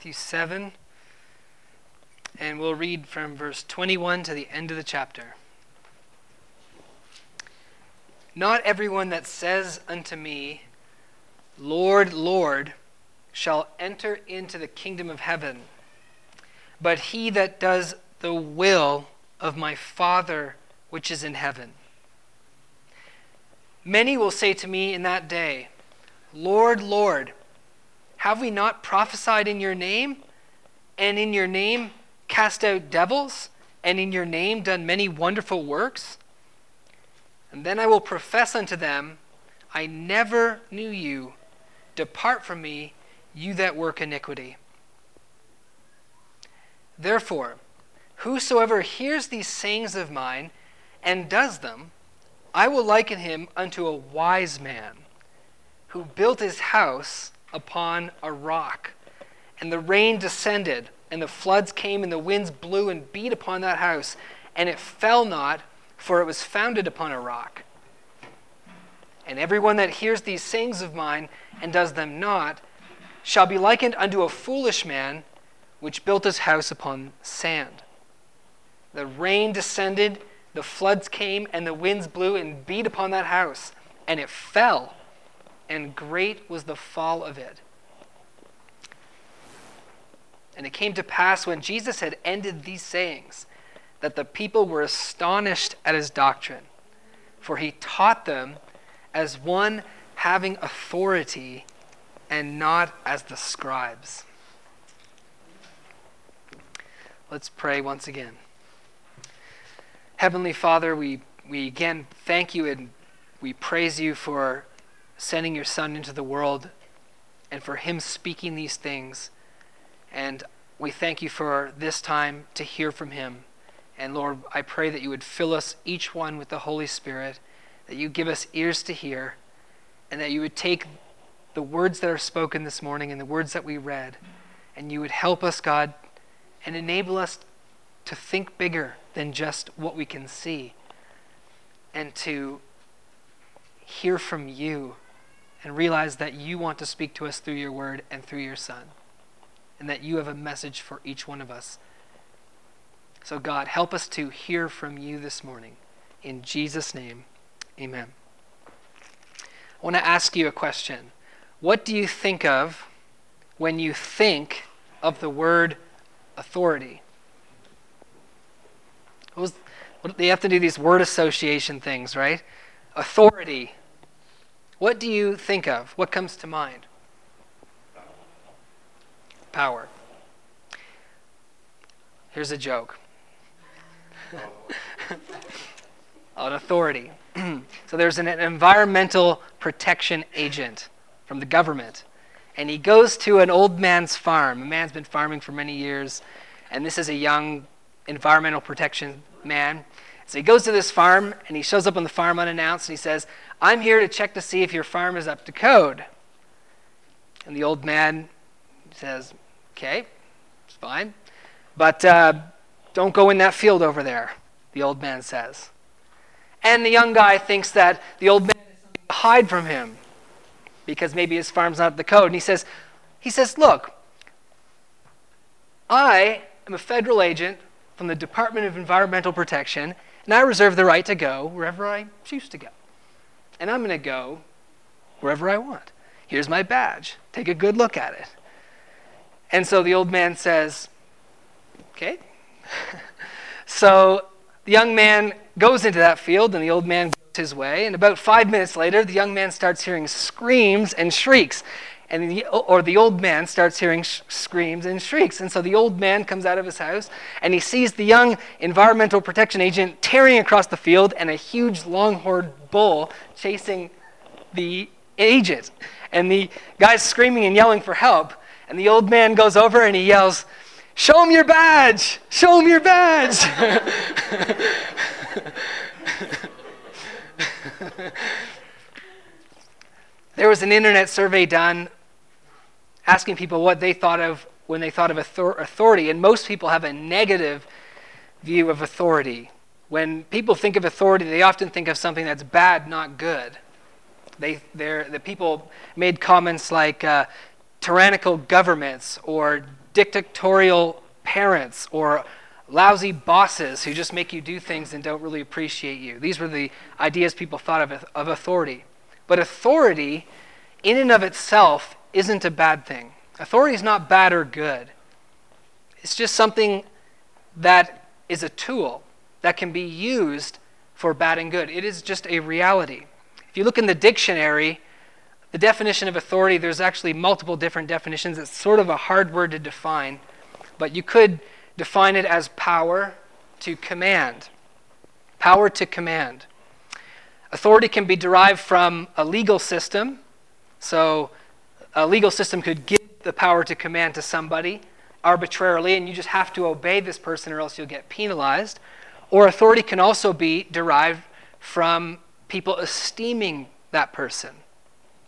Matthew 7, and we'll read from verse 21 to the end of the chapter. Not everyone that says unto me, Lord, Lord, shall enter into the kingdom of heaven, but he that does the will of my Father which is in heaven. Many will say to me in that day, Lord, Lord, have we not prophesied in your name, and in your name cast out devils, and in your name done many wonderful works? And then I will profess unto them, I never knew you. Depart from me, you that work iniquity. Therefore, whosoever hears these sayings of mine and does them, I will liken him unto a wise man who built his house upon a rock. And the rain descended, and the floods came, and the winds blew and beat upon that house, and it fell not, for it was founded upon a rock. And everyone that hears these sayings of mine and does them not shall be likened unto a foolish man which built his house upon sand. The rain descended, the floods came, and the winds blew and beat upon that house, and it fell, and great was the fall of it. And it came to pass when Jesus had ended these sayings that the people were astonished at his doctrine, for he taught them as one having authority and not as the scribes. Let's pray once again. Heavenly Father, we, we again thank you and we praise you for sending your Son into the world and for him speaking these things. And we thank you for this time to hear from him. And Lord, I pray that you would fill us each one with the Holy Spirit, that you give us ears to hear, and that you would take the words that are spoken this morning and the words that we read, and you would help us, God, and enable us to think bigger than just what we can see and to hear from you and realize that you want to speak to us through your word and through your son and that you have a message for each one of us. So, God, help us to hear from you this morning. In Jesus' name, amen. I want to ask you a question. What do you think of when you think of the word authority? What was, what, they have to do these word association things, right? Authority. What do you think of? What comes to mind? Power. Here's a joke. an authority. so there's an environmental protection agent from the government. And he goes to an old man's farm. A man's been farming for many years, and this is a young environmental protection man. So he goes to this farm and he shows up on the farm unannounced and he says, I'm here to check to see if your farm is up to code. And the old man says, Okay, it's fine. But uh, don't go in that field over there, the old man says. And the young guy thinks that the old man is something to hide from him because maybe his farm's not up to code. And he says, he says, Look, I am a federal agent from the Department of Environmental Protection, and I reserve the right to go wherever I choose to go. And I'm going to go wherever I want. Here's my badge. Take a good look at it. And so the old man says, Okay. so the young man goes into that field, and the old man goes his way. And about five minutes later, the young man starts hearing screams and shrieks and the, or the old man starts hearing sh- screams and shrieks. And so the old man comes out of his house and he sees the young environmental protection agent tearing across the field and a huge longhorn bull chasing the agent. And the guy's screaming and yelling for help. And the old man goes over and he yells, Show him your badge! Show him your badge! there was an internet survey done asking people what they thought of when they thought of authority, and most people have a negative view of authority. When people think of authority, they often think of something that's bad, not good. They, the people made comments like uh, tyrannical governments or dictatorial parents or lousy bosses who just make you do things and don't really appreciate you. These were the ideas people thought of, of authority. But authority, in and of itself, isn't a bad thing. Authority is not bad or good, it's just something that is a tool that can be used for bad and good. It is just a reality. If you look in the dictionary, the definition of authority, there's actually multiple different definitions. It's sort of a hard word to define, but you could define it as power to command. Power to command. Authority can be derived from a legal system. So, a legal system could give the power to command to somebody arbitrarily, and you just have to obey this person or else you'll get penalized. Or authority can also be derived from people esteeming that person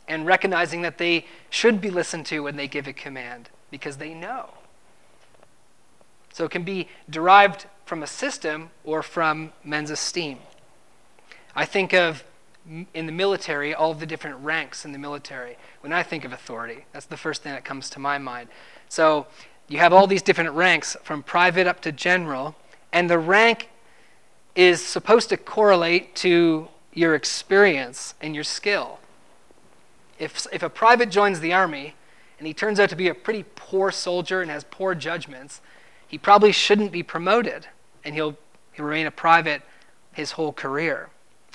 and recognizing that they should be listened to when they give a command because they know. So it can be derived from a system or from men's esteem. I think of in the military, all of the different ranks in the military. When I think of authority, that's the first thing that comes to my mind. So you have all these different ranks from private up to general, and the rank is supposed to correlate to your experience and your skill. If, if a private joins the army and he turns out to be a pretty poor soldier and has poor judgments, he probably shouldn't be promoted and he'll, he'll remain a private his whole career.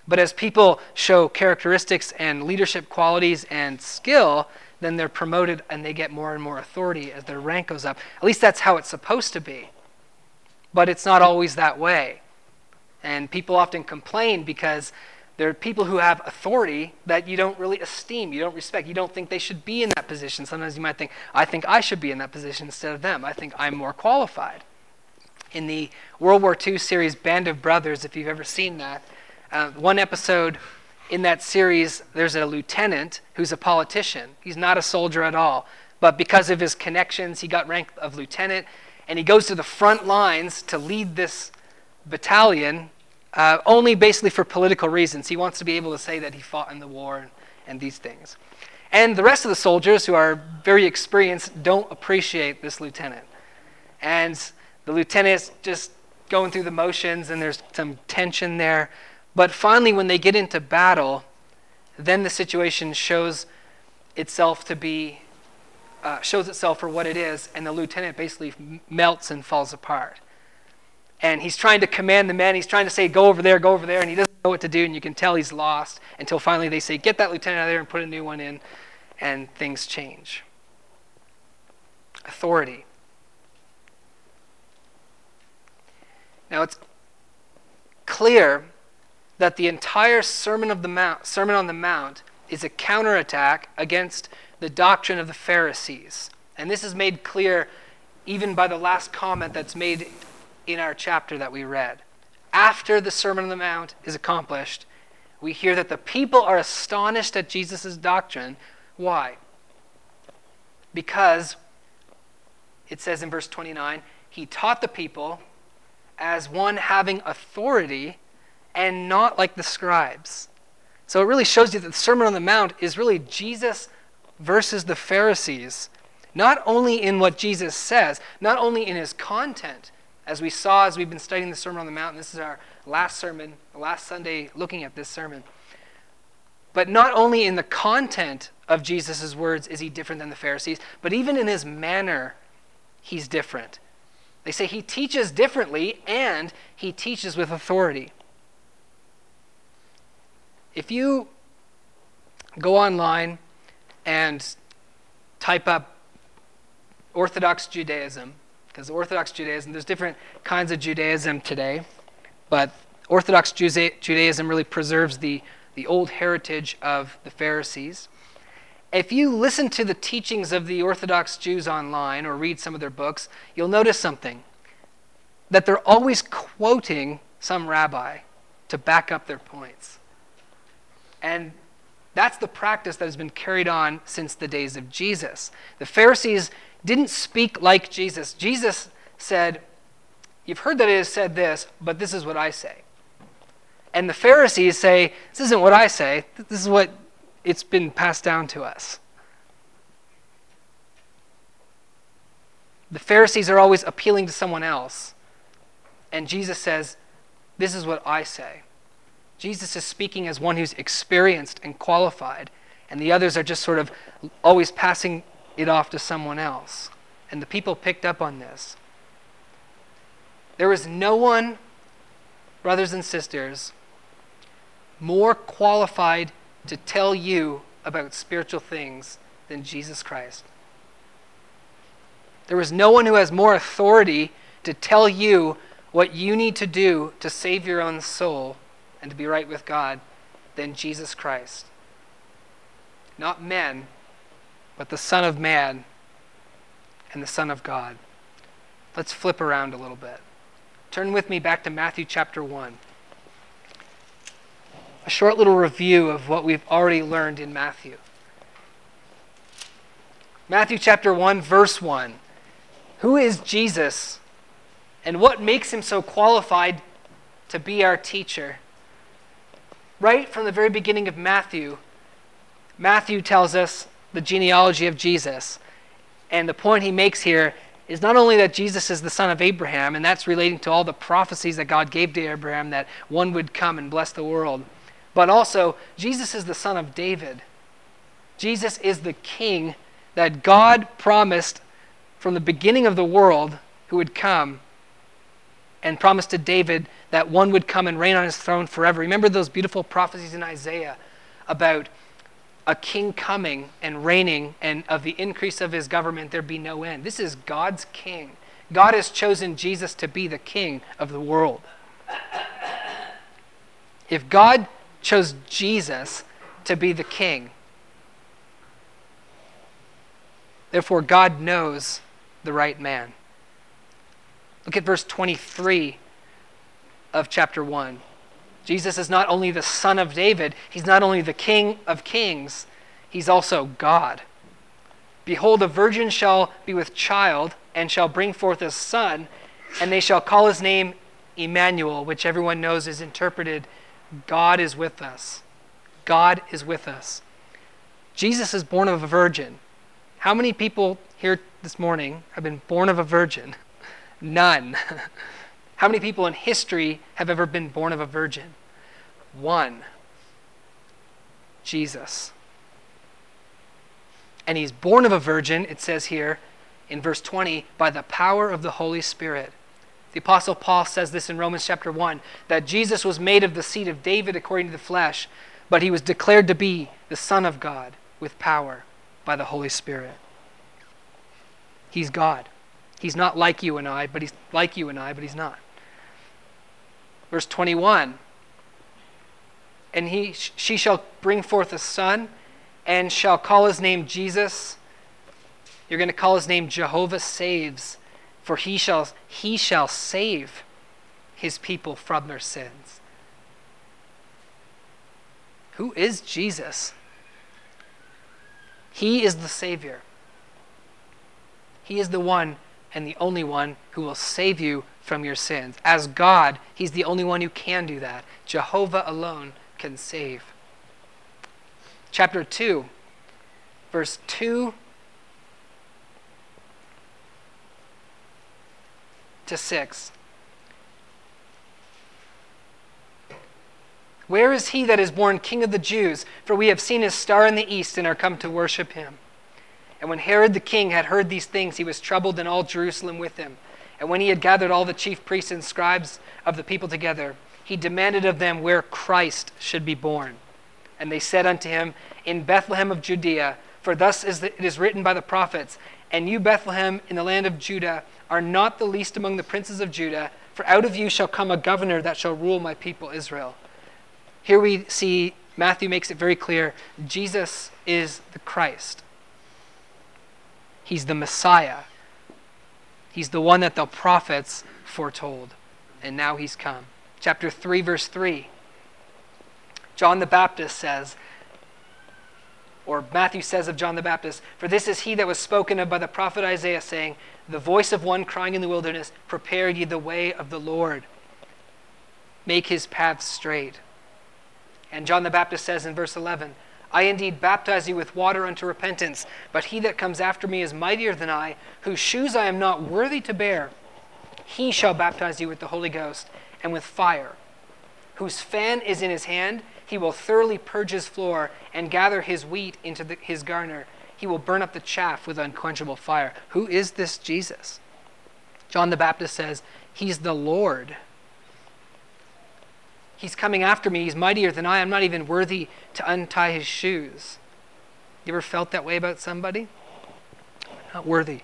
But as people show characteristics and leadership qualities and skill, then they're promoted and they get more and more authority as their rank goes up. At least that's how it's supposed to be. But it's not always that way. And people often complain because there are people who have authority that you don't really esteem, you don't respect, you don't think they should be in that position. Sometimes you might think, I think I should be in that position instead of them. I think I'm more qualified. In the World War II series Band of Brothers, if you've ever seen that, uh, one episode in that series, there's a lieutenant who's a politician. He's not a soldier at all. But because of his connections, he got rank of lieutenant, and he goes to the front lines to lead this battalion uh, only basically for political reasons. He wants to be able to say that he fought in the war and, and these things. And the rest of the soldiers, who are very experienced, don't appreciate this lieutenant. And the lieutenant's just going through the motions, and there's some tension there. But finally, when they get into battle, then the situation shows itself to be uh, shows itself for what it is, and the lieutenant basically melts and falls apart and he's trying to command the men. He's trying to say, go over there, go over there, and he doesn't know what to do, and you can tell he's lost until finally they say, get that lieutenant out of there and put a new one in, and things change. Authority. Now it's clear that the entire Sermon, of the Mount, Sermon on the Mount is a counterattack against the doctrine of the Pharisees. And this is made clear even by the last comment that's made in our chapter that we read. After the Sermon on the Mount is accomplished, we hear that the people are astonished at Jesus' doctrine. Why? Because it says in verse 29 he taught the people as one having authority and not like the scribes. So it really shows you that the Sermon on the Mount is really Jesus versus the Pharisees, not only in what Jesus says, not only in his content, as we saw as we've been studying the Sermon on the Mount, this is our last sermon, the last Sunday looking at this sermon. But not only in the content of Jesus' words is he different than the Pharisees, but even in his manner, he's different. They say he teaches differently and he teaches with authority. If you go online and type up Orthodox Judaism, because Orthodox Judaism, there's different kinds of Judaism today, but Orthodox Judaism really preserves the, the old heritage of the Pharisees. If you listen to the teachings of the Orthodox Jews online or read some of their books, you'll notice something that they're always quoting some rabbi to back up their points. And that's the practice that has been carried on since the days of Jesus. The Pharisees didn't speak like Jesus. Jesus said, You've heard that it is said this, but this is what I say. And the Pharisees say, This isn't what I say, this is what it's been passed down to us. The Pharisees are always appealing to someone else. And Jesus says, This is what I say. Jesus is speaking as one who's experienced and qualified, and the others are just sort of always passing it off to someone else. And the people picked up on this. There is no one, brothers and sisters, more qualified to tell you about spiritual things than Jesus Christ. There is no one who has more authority to tell you what you need to do to save your own soul and to be right with God than Jesus Christ. Not men, but the Son of Man and the Son of God. Let's flip around a little bit. Turn with me back to Matthew chapter 1. A short little review of what we've already learned in Matthew. Matthew chapter 1, verse 1. Who is Jesus and what makes him so qualified to be our teacher? Right from the very beginning of Matthew, Matthew tells us the genealogy of Jesus. And the point he makes here is not only that Jesus is the son of Abraham, and that's relating to all the prophecies that God gave to Abraham that one would come and bless the world, but also Jesus is the son of David. Jesus is the king that God promised from the beginning of the world who would come and promised to David that one would come and reign on his throne forever. Remember those beautiful prophecies in Isaiah about a king coming and reigning, and of the increase of his government there be no end. This is God's king. God has chosen Jesus to be the king of the world. If God chose Jesus to be the king, therefore God knows the right man. Look at verse 23 of chapter 1. Jesus is not only the son of David, he's not only the king of kings, he's also God. Behold, a virgin shall be with child and shall bring forth a son, and they shall call his name Emmanuel, which everyone knows is interpreted God is with us. God is with us. Jesus is born of a virgin. How many people here this morning have been born of a virgin? None. How many people in history have ever been born of a virgin? One Jesus. And he's born of a virgin, it says here in verse 20, by the power of the Holy Spirit. The Apostle Paul says this in Romans chapter 1 that Jesus was made of the seed of David according to the flesh, but he was declared to be the Son of God with power by the Holy Spirit. He's God. He's not like you and I, but he's like you and I, but he's not. Verse 21 And he, she shall bring forth a son, and shall call his name Jesus. You're going to call his name Jehovah Saves, for he shall, he shall save his people from their sins. Who is Jesus? He is the Savior. He is the one and the only one who will save you from your sins. As God, He's the only one who can do that. Jehovah alone can save. Chapter 2, verse 2 to 6. Where is he that is born King of the Jews? For we have seen his star in the east and are come to worship him. And when Herod the king had heard these things, he was troubled, and all Jerusalem with him. And when he had gathered all the chief priests and scribes of the people together, he demanded of them where Christ should be born. And they said unto him, In Bethlehem of Judea, for thus is the, it is written by the prophets, And you, Bethlehem, in the land of Judah, are not the least among the princes of Judah, for out of you shall come a governor that shall rule my people Israel. Here we see Matthew makes it very clear Jesus is the Christ. He's the Messiah. He's the one that the prophets foretold. And now he's come. Chapter 3, verse 3. John the Baptist says, or Matthew says of John the Baptist, For this is he that was spoken of by the prophet Isaiah, saying, The voice of one crying in the wilderness, Prepare ye the way of the Lord, make his paths straight. And John the Baptist says in verse 11, I indeed baptize you with water unto repentance, but he that comes after me is mightier than I, whose shoes I am not worthy to bear. He shall baptize you with the Holy Ghost and with fire, whose fan is in his hand. He will thoroughly purge his floor and gather his wheat into the, his garner. He will burn up the chaff with unquenchable fire. Who is this Jesus? John the Baptist says, He's the Lord. He's coming after me. He's mightier than I. I'm not even worthy to untie his shoes. You ever felt that way about somebody? Not worthy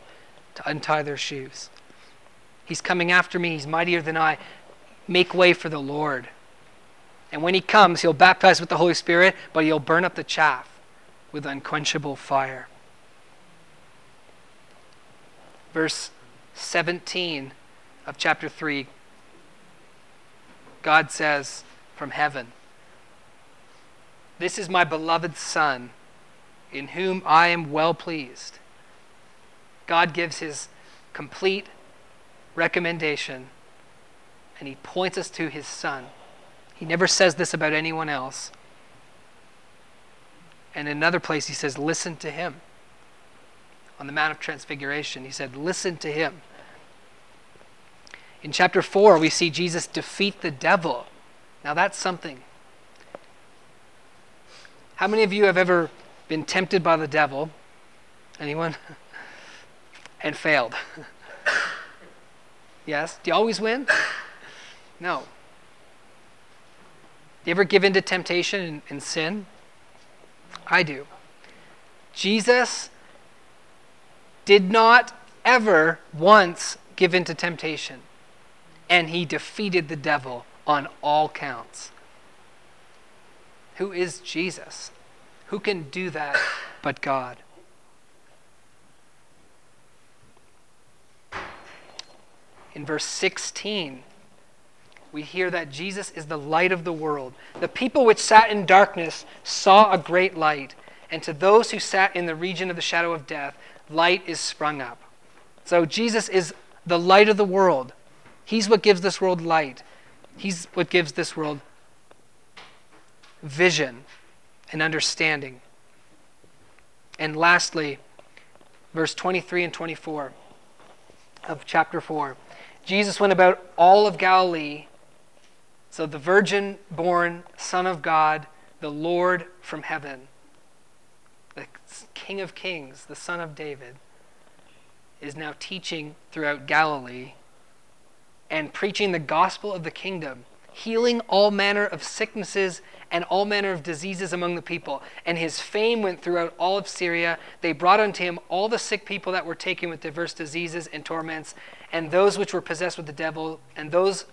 to untie their shoes. He's coming after me. He's mightier than I. Make way for the Lord. And when he comes, he'll baptize with the Holy Spirit, but he'll burn up the chaff with unquenchable fire. Verse 17 of chapter 3 God says from heaven, This is my beloved Son, in whom I am well pleased. God gives his complete recommendation, and he points us to his Son. He never says this about anyone else. And in another place, he says, Listen to him. On the Mount of Transfiguration, he said, Listen to him. In chapter 4, we see Jesus defeat the devil. Now, that's something. How many of you have ever been tempted by the devil? Anyone? and failed? yes? Do you always win? No. Do you ever give in to temptation and, and sin? I do. Jesus did not ever once give in to temptation and he defeated the devil on all counts. Who is Jesus? Who can do that but God? In verse 16, we hear that Jesus is the light of the world. The people which sat in darkness saw a great light, and to those who sat in the region of the shadow of death, light is sprung up. So Jesus is the light of the world. He's what gives this world light. He's what gives this world vision and understanding. And lastly, verse 23 and 24 of chapter 4. Jesus went about all of Galilee. So the virgin born Son of God, the Lord from heaven, the King of Kings, the Son of David, is now teaching throughout Galilee and preaching the gospel of the kingdom, healing all manner of sicknesses and all manner of diseases among the people. And his fame went throughout all of Syria. They brought unto him all the sick people that were taken with diverse diseases and torments, and those which were possessed with the devil, and those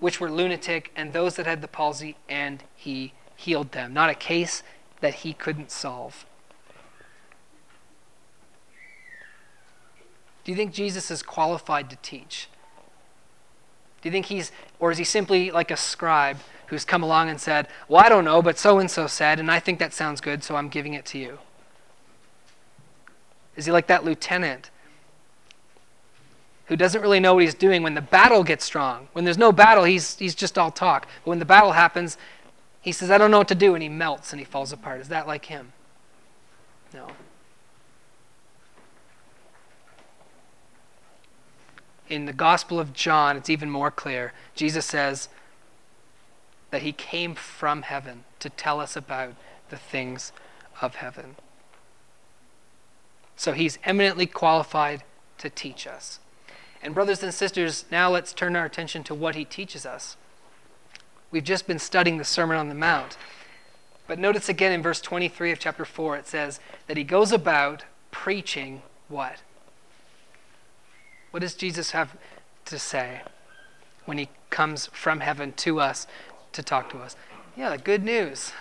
which were lunatic, and those that had the palsy, and he healed them. Not a case that he couldn't solve. Do you think Jesus is qualified to teach? Do you think he's, or is he simply like a scribe who's come along and said, Well, I don't know, but so and so said, and I think that sounds good, so I'm giving it to you? Is he like that lieutenant who doesn't really know what he's doing when the battle gets strong? When there's no battle, he's, he's just all talk. But when the battle happens, he says, I don't know what to do, and he melts and he falls apart. Is that like him? No. In the Gospel of John, it's even more clear. Jesus says that he came from heaven to tell us about the things of heaven. So he's eminently qualified to teach us. And, brothers and sisters, now let's turn our attention to what he teaches us. We've just been studying the Sermon on the Mount. But notice again in verse 23 of chapter 4, it says that he goes about preaching what? What does Jesus have to say when he comes from heaven to us to talk to us? Yeah, the good news.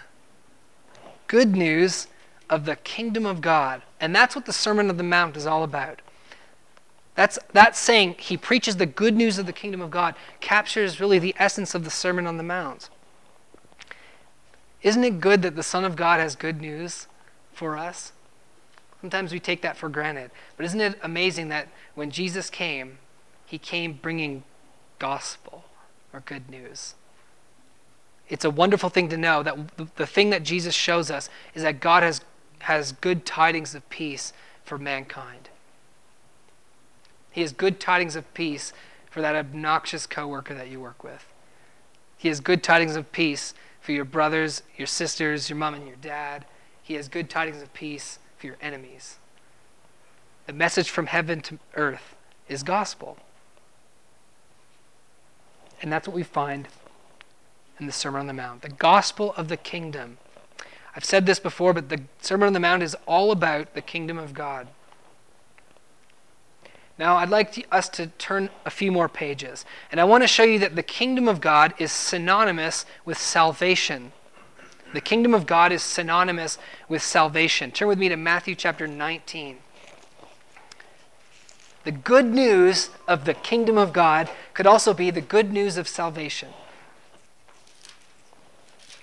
Good news of the kingdom of God. And that's what the Sermon of the Mount is all about. That's, that's saying he preaches the good news of the kingdom of God, captures really the essence of the Sermon on the Mount. Isn't it good that the Son of God has good news for us? Sometimes we take that for granted. But isn't it amazing that when Jesus came, he came bringing gospel or good news? it's a wonderful thing to know that the thing that Jesus shows us is that God has, has good tidings of peace for mankind. He has good tidings of peace for that obnoxious coworker that you work with. He has good tidings of peace for your brothers, your sisters, your mom and your dad. He has good tidings of peace for your enemies. The message from heaven to earth is gospel. And that's what we find in the Sermon on the Mount the gospel of the kingdom. I've said this before, but the Sermon on the Mount is all about the kingdom of God. Now, I'd like to, us to turn a few more pages. And I want to show you that the kingdom of God is synonymous with salvation. The kingdom of God is synonymous with salvation. Turn with me to Matthew chapter 19. The good news of the kingdom of God could also be the good news of salvation.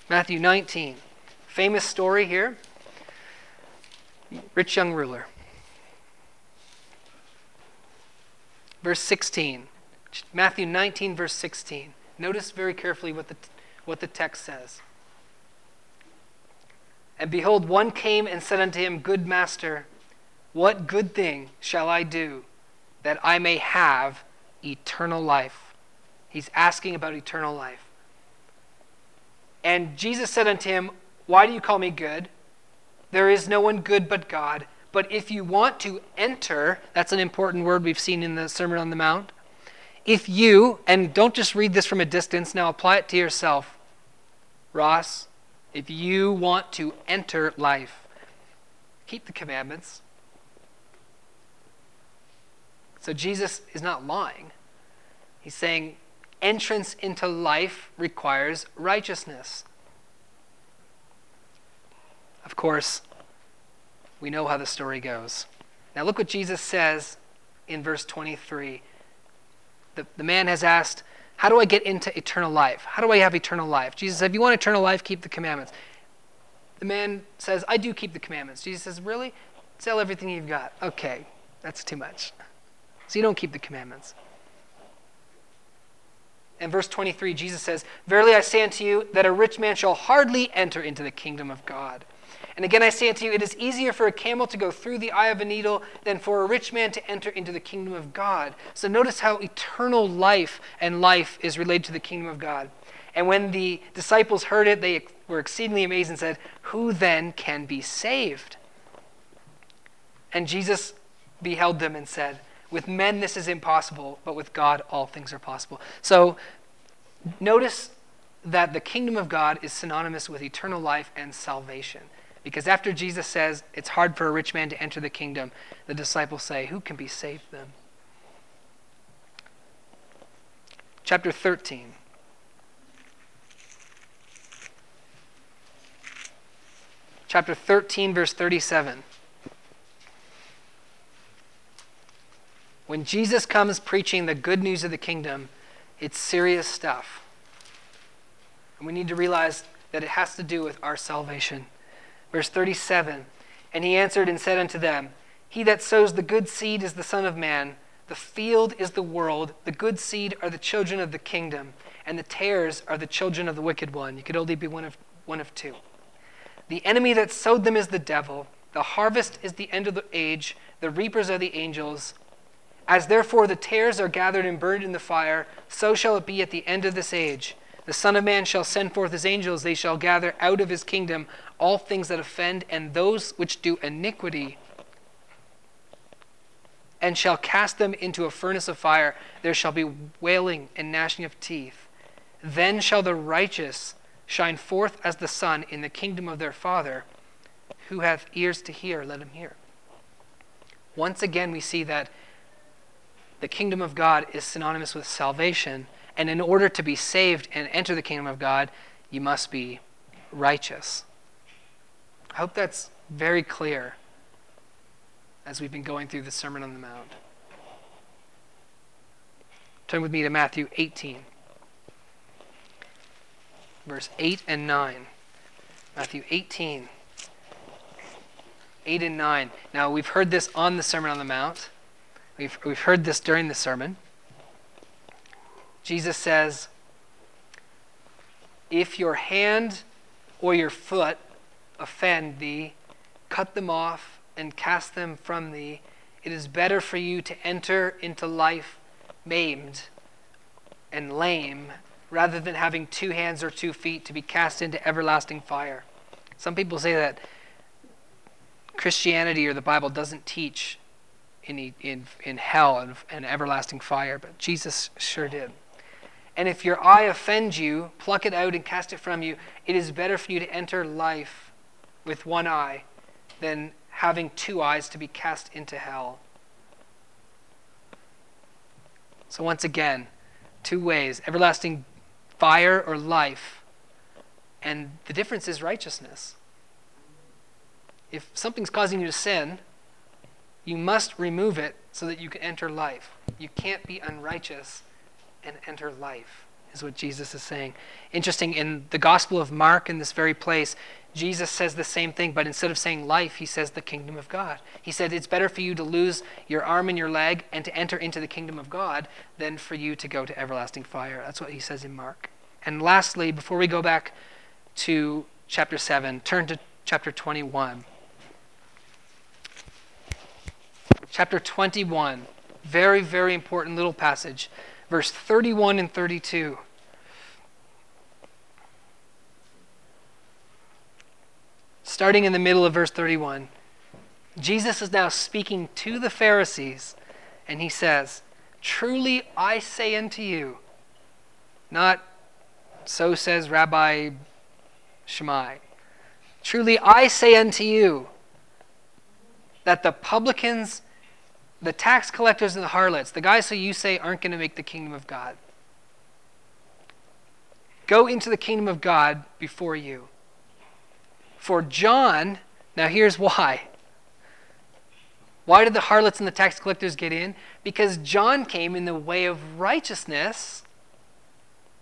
Matthew 19. Famous story here. Rich young ruler. Verse 16. Matthew 19, verse 16. Notice very carefully what the, what the text says. And behold, one came and said unto him, Good master, what good thing shall I do that I may have eternal life? He's asking about eternal life. And Jesus said unto him, Why do you call me good? There is no one good but God. But if you want to enter, that's an important word we've seen in the Sermon on the Mount. If you, and don't just read this from a distance, now apply it to yourself. Ross, if you want to enter life, keep the commandments. So Jesus is not lying. He's saying entrance into life requires righteousness. Of course, we know how the story goes. Now, look what Jesus says in verse 23. The, the man has asked, how do I get into eternal life? How do I have eternal life? Jesus said, If you want eternal life, keep the commandments. The man says, I do keep the commandments. Jesus says, Really? Sell everything you've got. Okay, that's too much. So you don't keep the commandments. In verse 23, Jesus says, Verily I say unto you, that a rich man shall hardly enter into the kingdom of God. And again I say unto you, it is easier for a camel to go through the eye of a needle than for a rich man to enter into the kingdom of God. So notice how eternal life and life is related to the kingdom of God. And when the disciples heard it, they were exceedingly amazed and said, Who then can be saved? And Jesus beheld them and said, With men this is impossible, but with God all things are possible. So notice that the kingdom of God is synonymous with eternal life and salvation. Because after Jesus says it's hard for a rich man to enter the kingdom, the disciples say, Who can be saved then? Chapter 13. Chapter 13, verse 37. When Jesus comes preaching the good news of the kingdom, it's serious stuff. And we need to realize that it has to do with our salvation. Verse 37 And he answered and said unto them, He that sows the good seed is the Son of Man. The field is the world. The good seed are the children of the kingdom, and the tares are the children of the wicked one. You could only be one of, one of two. The enemy that sowed them is the devil. The harvest is the end of the age. The reapers are the angels. As therefore the tares are gathered and burned in the fire, so shall it be at the end of this age. The Son of Man shall send forth his angels, they shall gather out of his kingdom all things that offend and those which do iniquity, and shall cast them into a furnace of fire. There shall be wailing and gnashing of teeth. Then shall the righteous shine forth as the sun in the kingdom of their Father. Who hath ears to hear, let him hear. Once again, we see that the kingdom of God is synonymous with salvation and in order to be saved and enter the kingdom of God, you must be righteous. I hope that's very clear as we've been going through the Sermon on the Mount. Turn with me to Matthew 18, verse 8 and 9. Matthew 18, 8 and 9. Now, we've heard this on the Sermon on the Mount. We've, we've heard this during the sermon. Jesus says, If your hand or your foot offend thee, cut them off and cast them from thee. It is better for you to enter into life maimed and lame rather than having two hands or two feet to be cast into everlasting fire. Some people say that Christianity or the Bible doesn't teach in, in, in hell and, and everlasting fire, but Jesus sure did. And if your eye offends you, pluck it out and cast it from you. It is better for you to enter life with one eye than having two eyes to be cast into hell. So, once again, two ways everlasting fire or life. And the difference is righteousness. If something's causing you to sin, you must remove it so that you can enter life. You can't be unrighteous and enter life, is what Jesus is saying. Interesting, in the Gospel of Mark, in this very place, Jesus says the same thing, but instead of saying life, he says the kingdom of God. He said it's better for you to lose your arm and your leg and to enter into the kingdom of God than for you to go to everlasting fire. That's what he says in Mark. And lastly, before we go back to chapter 7, turn to chapter 21. Chapter 21, very, very important little passage, verse 31 and 32. Starting in the middle of verse 31, Jesus is now speaking to the Pharisees, and he says, Truly I say unto you, not so says Rabbi Shammai. Truly I say unto you that the publicans, the tax collectors, and the harlots, the guys who you say aren't going to make the kingdom of God, go into the kingdom of God before you. For John, now here's why. Why did the harlots and the tax collectors get in? Because John came in the way of righteousness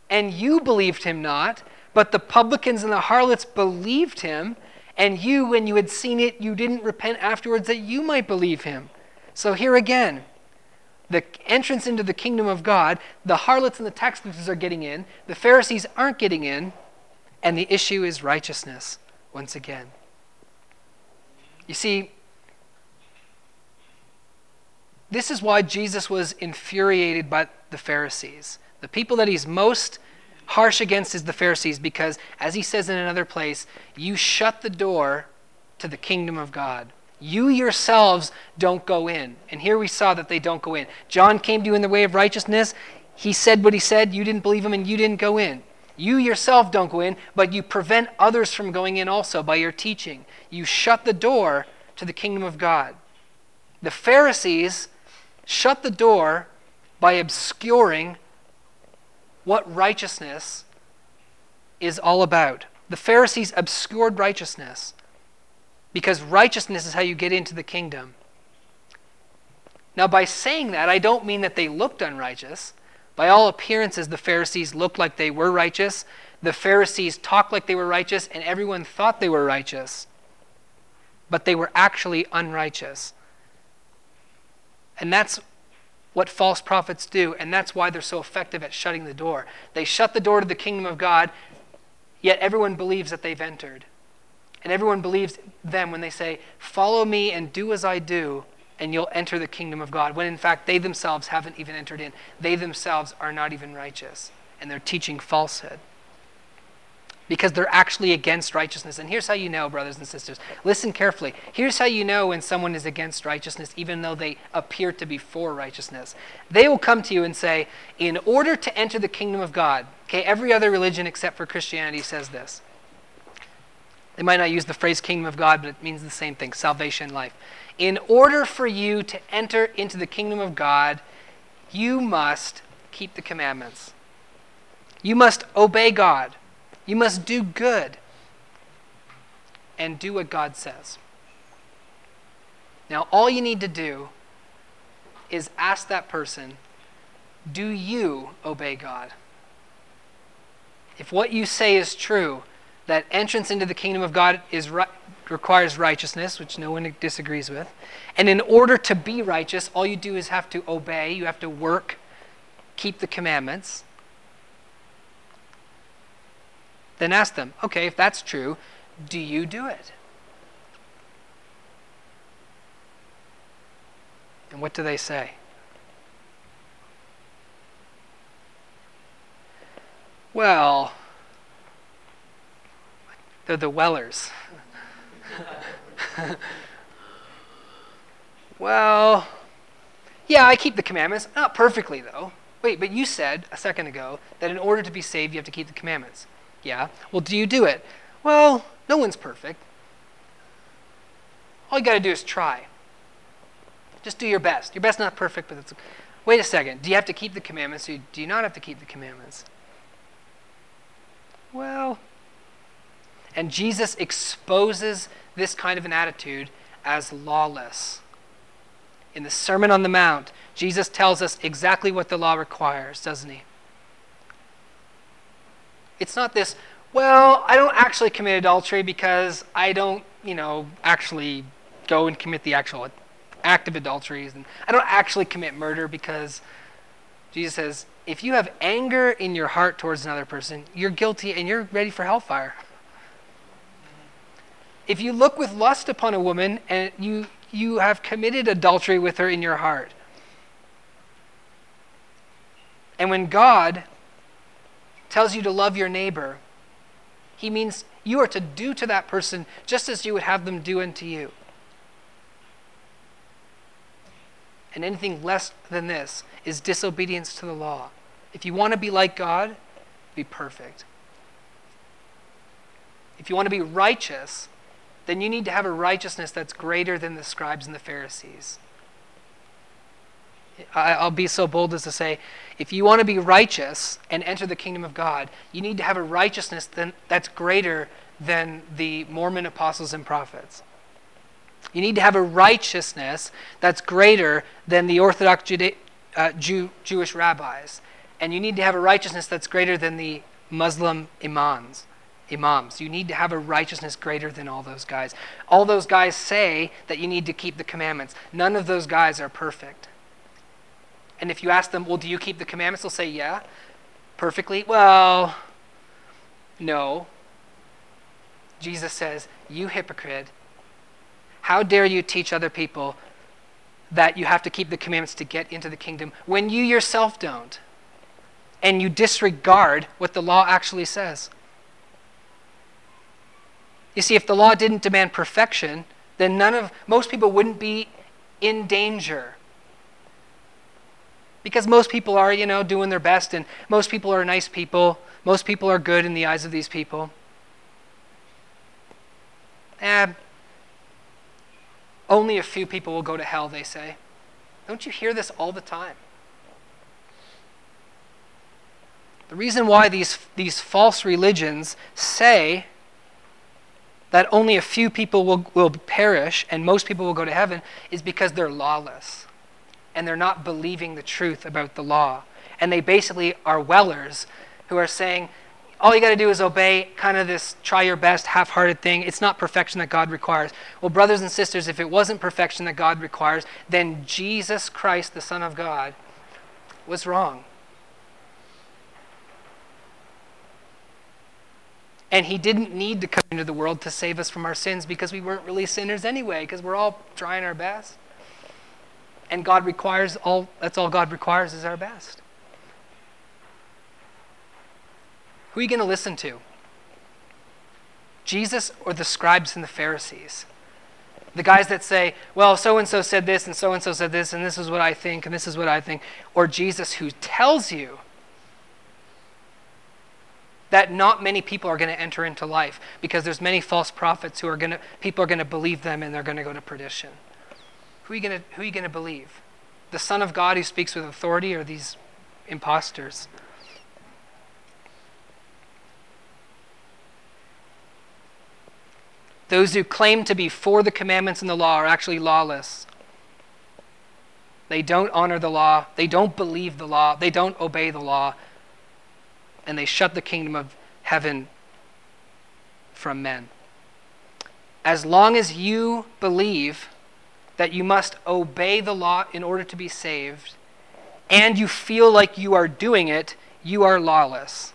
and you believed him not, but the publicans and the harlots believed him, and you, when you had seen it, you didn't repent afterwards that you might believe him. So here again, the entrance into the kingdom of God, the harlots and the tax collectors are getting in, the Pharisees aren't getting in, and the issue is righteousness once again. You see, this is why Jesus was infuriated by the Pharisees. The people that he's most harsh against is the Pharisees because, as he says in another place, you shut the door to the kingdom of God. You yourselves don't go in. And here we saw that they don't go in. John came to you in the way of righteousness. He said what he said. You didn't believe him and you didn't go in. You yourself don't go in, but you prevent others from going in also by your teaching. You shut the door to the kingdom of God. The Pharisees shut the door by obscuring what righteousness is all about. The Pharisees obscured righteousness because righteousness is how you get into the kingdom. Now, by saying that, I don't mean that they looked unrighteous. By all appearances, the Pharisees looked like they were righteous. The Pharisees talked like they were righteous, and everyone thought they were righteous. But they were actually unrighteous. And that's what false prophets do, and that's why they're so effective at shutting the door. They shut the door to the kingdom of God, yet everyone believes that they've entered. And everyone believes them when they say, Follow me and do as I do, and you'll enter the kingdom of God, when in fact they themselves haven't even entered in. They themselves are not even righteous, and they're teaching falsehood because they're actually against righteousness. And here's how you know, brothers and sisters. Listen carefully. Here's how you know when someone is against righteousness, even though they appear to be for righteousness. They will come to you and say, In order to enter the kingdom of God, okay, every other religion except for Christianity says this. They might not use the phrase kingdom of God, but it means the same thing salvation, life. In order for you to enter into the kingdom of God, you must keep the commandments. You must obey God. You must do good and do what God says. Now, all you need to do is ask that person, Do you obey God? If what you say is true, that entrance into the kingdom of God is requires righteousness, which no one disagrees with. And in order to be righteous, all you do is have to obey, you have to work, keep the commandments. then ask them, okay, if that's true, do you do it? And what do they say? Well, they're the Wellers. well, yeah, I keep the commandments. Not perfectly, though. Wait, but you said a second ago that in order to be saved, you have to keep the commandments. Yeah. Well, do you do it? Well, no one's perfect. All you got to do is try. Just do your best. Your best not perfect, but it's. Wait a second. Do you have to keep the commandments? Or do you not have to keep the commandments? Well, and Jesus exposes this kind of an attitude as lawless. In the Sermon on the Mount, Jesus tells us exactly what the law requires, doesn't he? It's not this, well, I don't actually commit adultery because I don't, you know, actually go and commit the actual act of adulteries. And I don't actually commit murder because Jesus says, if you have anger in your heart towards another person, you're guilty and you're ready for hellfire. If you look with lust upon a woman and you, you have committed adultery with her in your heart, and when God tells you to love your neighbor, he means you are to do to that person just as you would have them do unto you. And anything less than this is disobedience to the law. If you want to be like God, be perfect. If you want to be righteous, then you need to have a righteousness that's greater than the scribes and the Pharisees. I'll be so bold as to say if you want to be righteous and enter the kingdom of God, you need to have a righteousness that's greater than the Mormon apostles and prophets. You need to have a righteousness that's greater than the Orthodox uh, Jew- Jewish rabbis. And you need to have a righteousness that's greater than the Muslim imams. Imams. You need to have a righteousness greater than all those guys. All those guys say that you need to keep the commandments. None of those guys are perfect. And if you ask them, well, do you keep the commandments? They'll say, yeah. Perfectly? Well, no. Jesus says, you hypocrite, how dare you teach other people that you have to keep the commandments to get into the kingdom when you yourself don't? And you disregard what the law actually says. You see, if the law didn't demand perfection, then none of most people wouldn't be in danger. Because most people are, you know, doing their best and most people are nice people. Most people are good in the eyes of these people. Eh, only a few people will go to hell, they say. Don't you hear this all the time? The reason why these, these false religions say that only a few people will, will perish and most people will go to heaven is because they're lawless and they're not believing the truth about the law. And they basically are wellers who are saying, all you got to do is obey kind of this try your best, half hearted thing. It's not perfection that God requires. Well, brothers and sisters, if it wasn't perfection that God requires, then Jesus Christ, the Son of God, was wrong. And he didn't need to come into the world to save us from our sins because we weren't really sinners anyway, because we're all trying our best. And God requires all, that's all God requires is our best. Who are you going to listen to? Jesus or the scribes and the Pharisees? The guys that say, well, so and so said this, and so and so said this, and this is what I think, and this is what I think. Or Jesus who tells you that not many people are going to enter into life because there's many false prophets who are going to, people are going to believe them and they're going to go to perdition. Who are you going to, who are you going to believe? The Son of God who speaks with authority or these imposters? Those who claim to be for the commandments and the law are actually lawless. They don't honor the law, they don't believe the law, they don't obey the law, and they shut the kingdom of heaven from men. As long as you believe that you must obey the law in order to be saved, and you feel like you are doing it, you are lawless.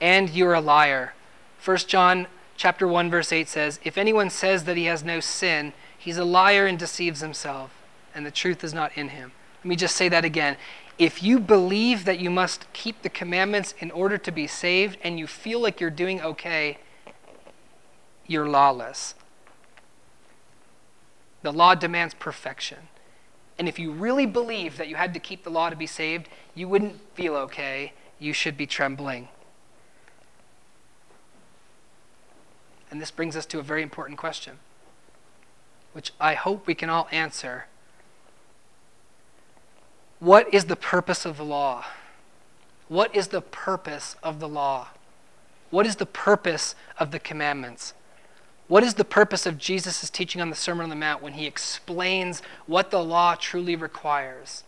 and you're a liar. 1 John chapter 1 verse 8 says, "If anyone says that he has no sin, he's a liar and deceives himself, and the truth is not in him." Let me just say that again. If you believe that you must keep the commandments in order to be saved and you feel like you're doing okay, you're lawless. The law demands perfection. And if you really believe that you had to keep the law to be saved, you wouldn't feel okay. You should be trembling. And this brings us to a very important question, which I hope we can all answer. What is the purpose of the law? What is the purpose of the law? What is the purpose of the commandments? What is the purpose of Jesus' teaching on the Sermon on the Mount when he explains what the law truly requires?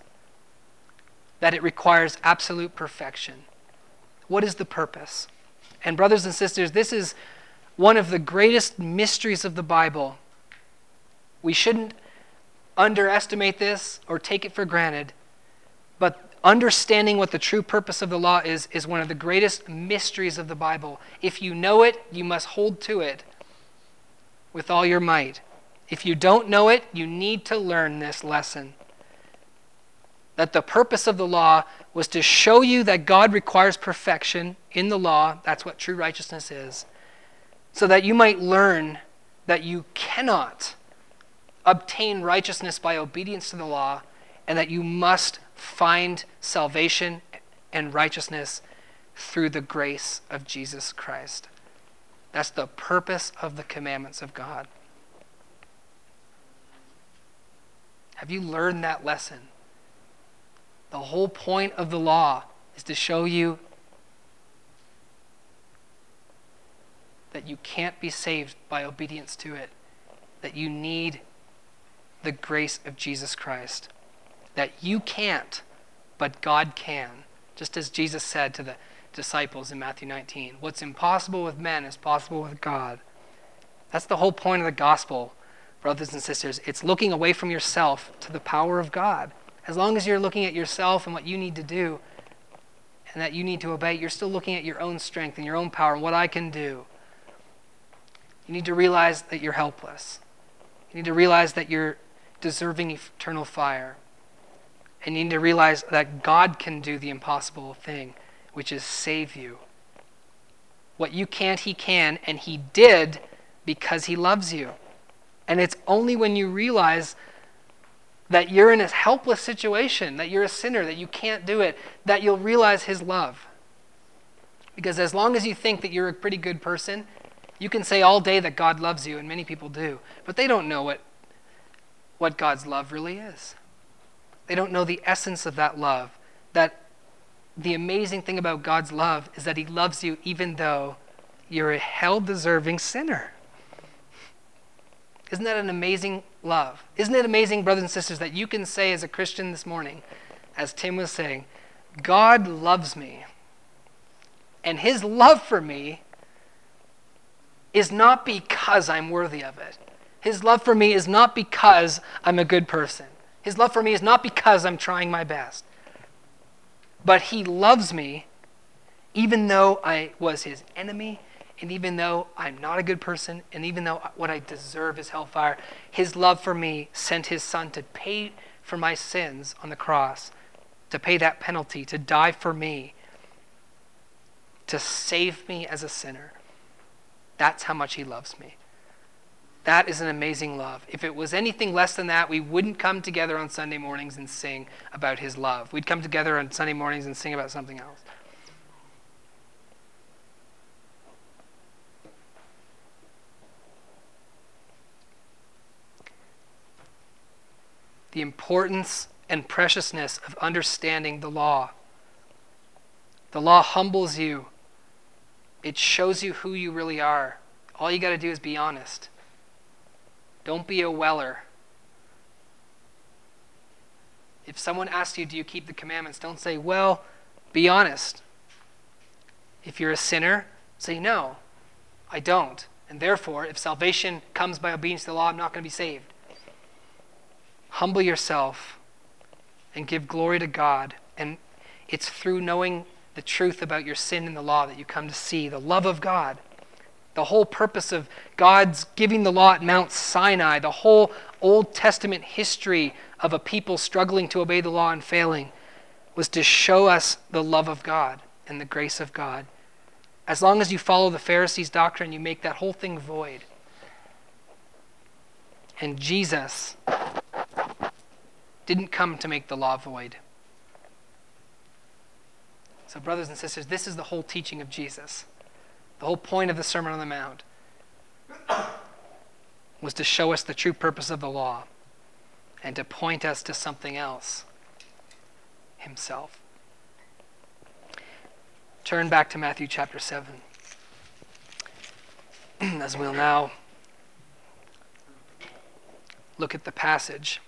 That it requires absolute perfection. What is the purpose? And, brothers and sisters, this is one of the greatest mysteries of the Bible. We shouldn't underestimate this or take it for granted, but understanding what the true purpose of the law is is one of the greatest mysteries of the Bible. If you know it, you must hold to it with all your might. If you don't know it, you need to learn this lesson. That the purpose of the law was to show you that God requires perfection in the law. That's what true righteousness is so that you might learn that you cannot obtain righteousness by obedience to the law, and that you must find salvation and righteousness through the grace of Jesus Christ. That's the purpose of the commandments of God. Have you learned that lesson? The whole point of the law is to show you that you can't be saved by obedience to it, that you need the grace of Jesus Christ, that you can't, but God can. Just as Jesus said to the disciples in Matthew 19, what's impossible with men is possible with God. That's the whole point of the gospel, brothers and sisters. It's looking away from yourself to the power of God. As long as you're looking at yourself and what you need to do and that you need to obey, you're still looking at your own strength and your own power and what I can do. You need to realize that you're helpless. You need to realize that you're deserving eternal fire. And you need to realize that God can do the impossible thing, which is save you. What you can't, He can, and He did because He loves you. And it's only when you realize that you're in a helpless situation, that you're a sinner, that you can't do it, that you'll realize His love. Because as long as you think that you're a pretty good person, you can say all day that God loves you, and many people do, but they don't know what, what God's love really is. They don't know the essence of that love. That the amazing thing about God's love is that He loves you even though you're a hell deserving sinner. Isn't that an amazing love? Isn't it amazing, brothers and sisters, that you can say as a Christian this morning, as Tim was saying, God loves me. And his love for me is not because I'm worthy of it. His love for me is not because I'm a good person. His love for me is not because I'm trying my best. But He loves me even though I was His enemy, and even though I'm not a good person, and even though what I deserve is hellfire. His love for me sent His Son to pay for my sins on the cross, to pay that penalty, to die for me, to save me as a sinner. That's how much He loves me. That is an amazing love. If it was anything less than that, we wouldn't come together on Sunday mornings and sing about His love. We'd come together on Sunday mornings and sing about something else. The importance and preciousness of understanding the law. The law humbles you it shows you who you really are. All you got to do is be honest. Don't be a weller. If someone asks you, Do you keep the commandments? Don't say, Well, be honest. If you're a sinner, say, No, I don't. And therefore, if salvation comes by obedience to the law, I'm not going to be saved. Humble yourself and give glory to God. And it's through knowing the truth about your sin and the law that you come to see, the love of God. The whole purpose of God's giving the law at Mount Sinai, the whole Old Testament history of a people struggling to obey the law and failing, was to show us the love of God and the grace of God. As long as you follow the Pharisees' doctrine, you make that whole thing void. And Jesus didn't come to make the law void. So, brothers and sisters, this is the whole teaching of Jesus. The whole point of the Sermon on the Mount was to show us the true purpose of the law and to point us to something else Himself. Turn back to Matthew chapter 7. As we'll now look at the passage.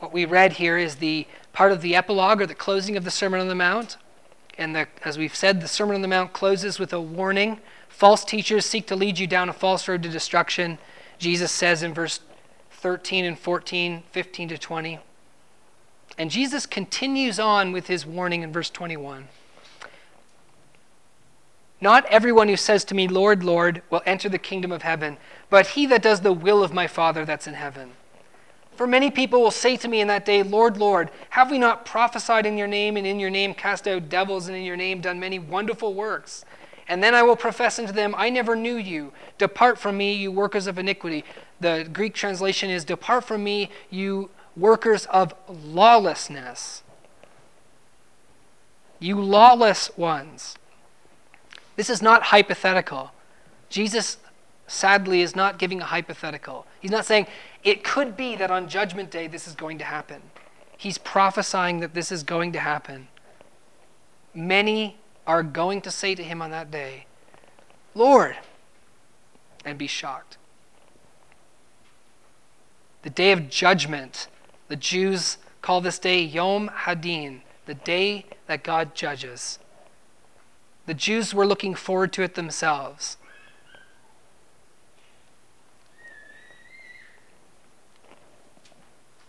What we read here is the part of the epilogue or the closing of the Sermon on the Mount. And the, as we've said, the Sermon on the Mount closes with a warning. False teachers seek to lead you down a false road to destruction. Jesus says in verse 13 and 14, 15 to 20. And Jesus continues on with his warning in verse 21. Not everyone who says to me, Lord, Lord, will enter the kingdom of heaven, but he that does the will of my Father that's in heaven. For many people will say to me in that day, Lord, Lord, have we not prophesied in your name, and in your name cast out devils, and in your name done many wonderful works? And then I will profess unto them, I never knew you. Depart from me, you workers of iniquity. The Greek translation is, Depart from me, you workers of lawlessness. You lawless ones. This is not hypothetical. Jesus, sadly, is not giving a hypothetical. He's not saying, it could be that on Judgment Day this is going to happen. He's prophesying that this is going to happen. Many are going to say to him on that day, Lord, and be shocked. The day of judgment, the Jews call this day Yom Hadin, the day that God judges. The Jews were looking forward to it themselves.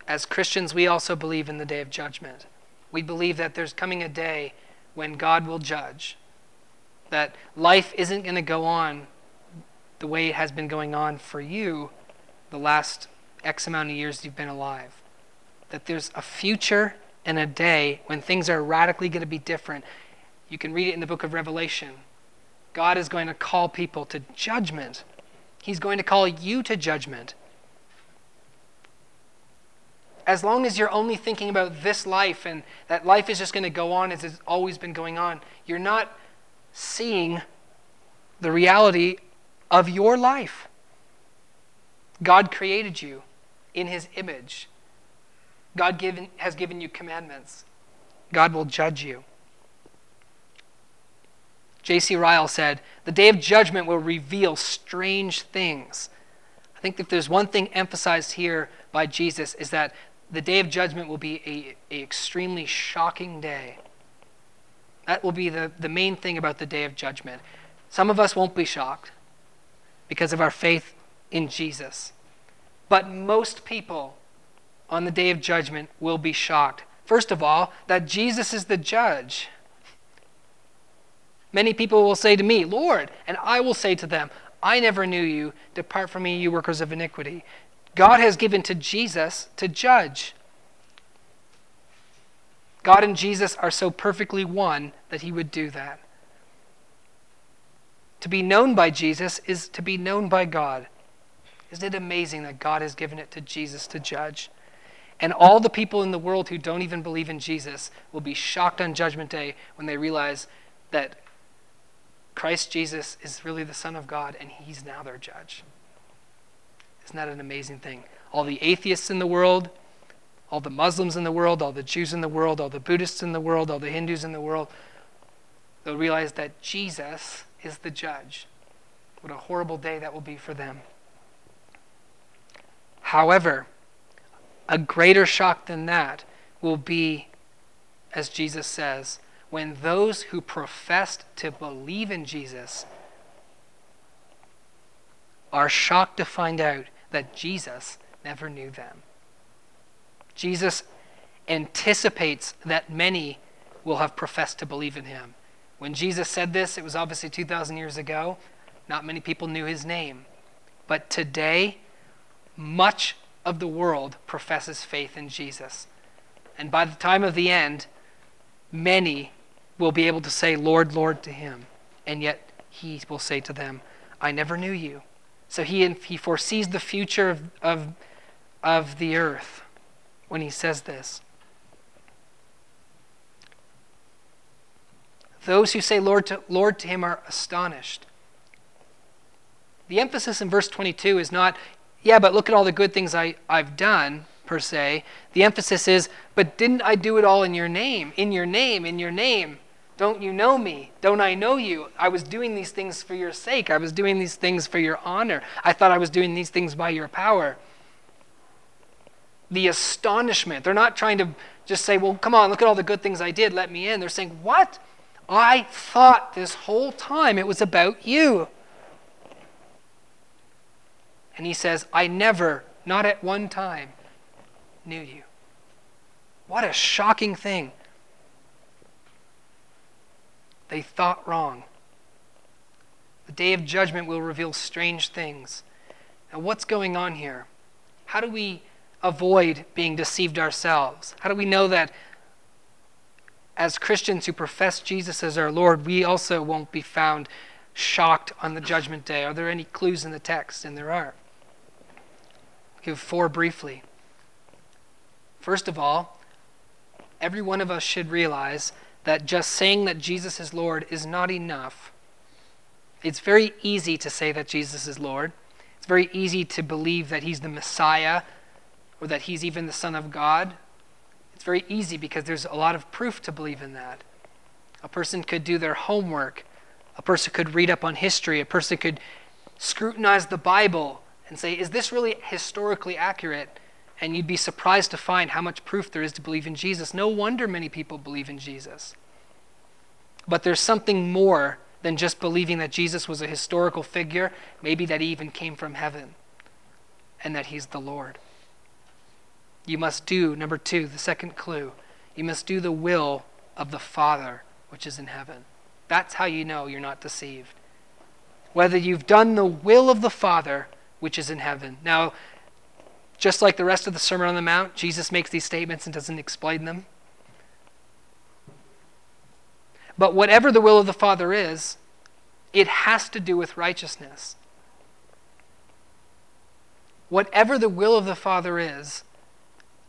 As Christians, we also believe in the day of judgment. We believe that there's coming a day when God will judge, that life isn't going to go on the way it has been going on for you the last X amount of years you've been alive. That there's a future and a day when things are radically going to be different. You can read it in the book of Revelation. God is going to call people to judgment. He's going to call you to judgment as long as you're only thinking about this life and that life is just going to go on as it's always been going on, you're not seeing the reality of your life. God created you in his image. God given, has given you commandments. God will judge you. J.C. Ryle said, The day of judgment will reveal strange things. I think if there's one thing emphasized here by Jesus is that the day of judgment will be a, a extremely shocking day. That will be the, the main thing about the day of judgment. Some of us won't be shocked because of our faith in Jesus. But most people on the day of judgment will be shocked. First of all, that Jesus is the judge. Many people will say to me, Lord, and I will say to them, I never knew you. Depart from me, you workers of iniquity. God has given to Jesus to judge. God and Jesus are so perfectly one that he would do that. To be known by Jesus is to be known by God. Isn't it amazing that God has given it to Jesus to judge? And all the people in the world who don't even believe in Jesus will be shocked on Judgment Day when they realize that Christ Jesus is really the Son of God and he's now their judge. Isn't that an amazing thing? All the atheists in the world, all the Muslims in the world, all the Jews in the world, all the Buddhists in the world, all the Hindus in the world, they'll realize that Jesus is the judge. What a horrible day that will be for them. However, a greater shock than that will be, as Jesus says, when those who professed to believe in Jesus are shocked to find out that Jesus never knew them. Jesus anticipates that many will have professed to believe in him. When Jesus said this, it was obviously 2,000 years ago. Not many people knew his name. But today, much of the world professes faith in Jesus. And by the time of the end, many will be able to say, Lord, Lord, to him. And yet he will say to them, I never knew you. So he, he foresees the future of, of, of the earth when he says this. Those who say Lord to, Lord to him are astonished. The emphasis in verse 22 is not, yeah, but look at all the good things I, I've done, per se. The emphasis is, but didn't I do it all in your name? In your name, in your name. Don't you know me? Don't I know you? I was doing these things for your sake. I was doing these things for your honor. I thought I was doing these things by your power. The astonishment. They're not trying to just say, well, come on, look at all the good things I did. Let me in. They're saying, what? I thought this whole time it was about you. And he says, I never, not at one time, knew you. What a shocking thing. They thought wrong. The day of judgment will reveal strange things. Now, what's going on here? How do we avoid being deceived ourselves? How do we know that as Christians who profess Jesus as our Lord, we also won't be found shocked on the judgment day? Are there any clues in the text? And there are. I'll give four briefly. First of all, every one of us should realize that just saying that Jesus is Lord is not enough. It's very easy to say that Jesus is Lord. It's very easy to believe that he's the Messiah or that he's even the Son of God. It's very easy because there's a lot of proof to believe in that. A person could do their homework, a person could read up on history, a person could scrutinize the Bible and say, is this really historically accurate? And you'd be surprised to find how much proof there is to believe in Jesus. No wonder many people believe in Jesus. But there's something more than just believing that Jesus was a historical figure, maybe that he even came from heaven, and that he's the Lord. You must do, number two, the second clue, you must do the will of the Father which is in heaven. That's how you know you're not deceived. Whether you've done the will of the Father which is in heaven. Now, just like the rest of the Sermon on the Mount, Jesus makes these statements and doesn't explain them. But whatever the will of the Father is, it has to do with righteousness. Whatever the will of the Father is,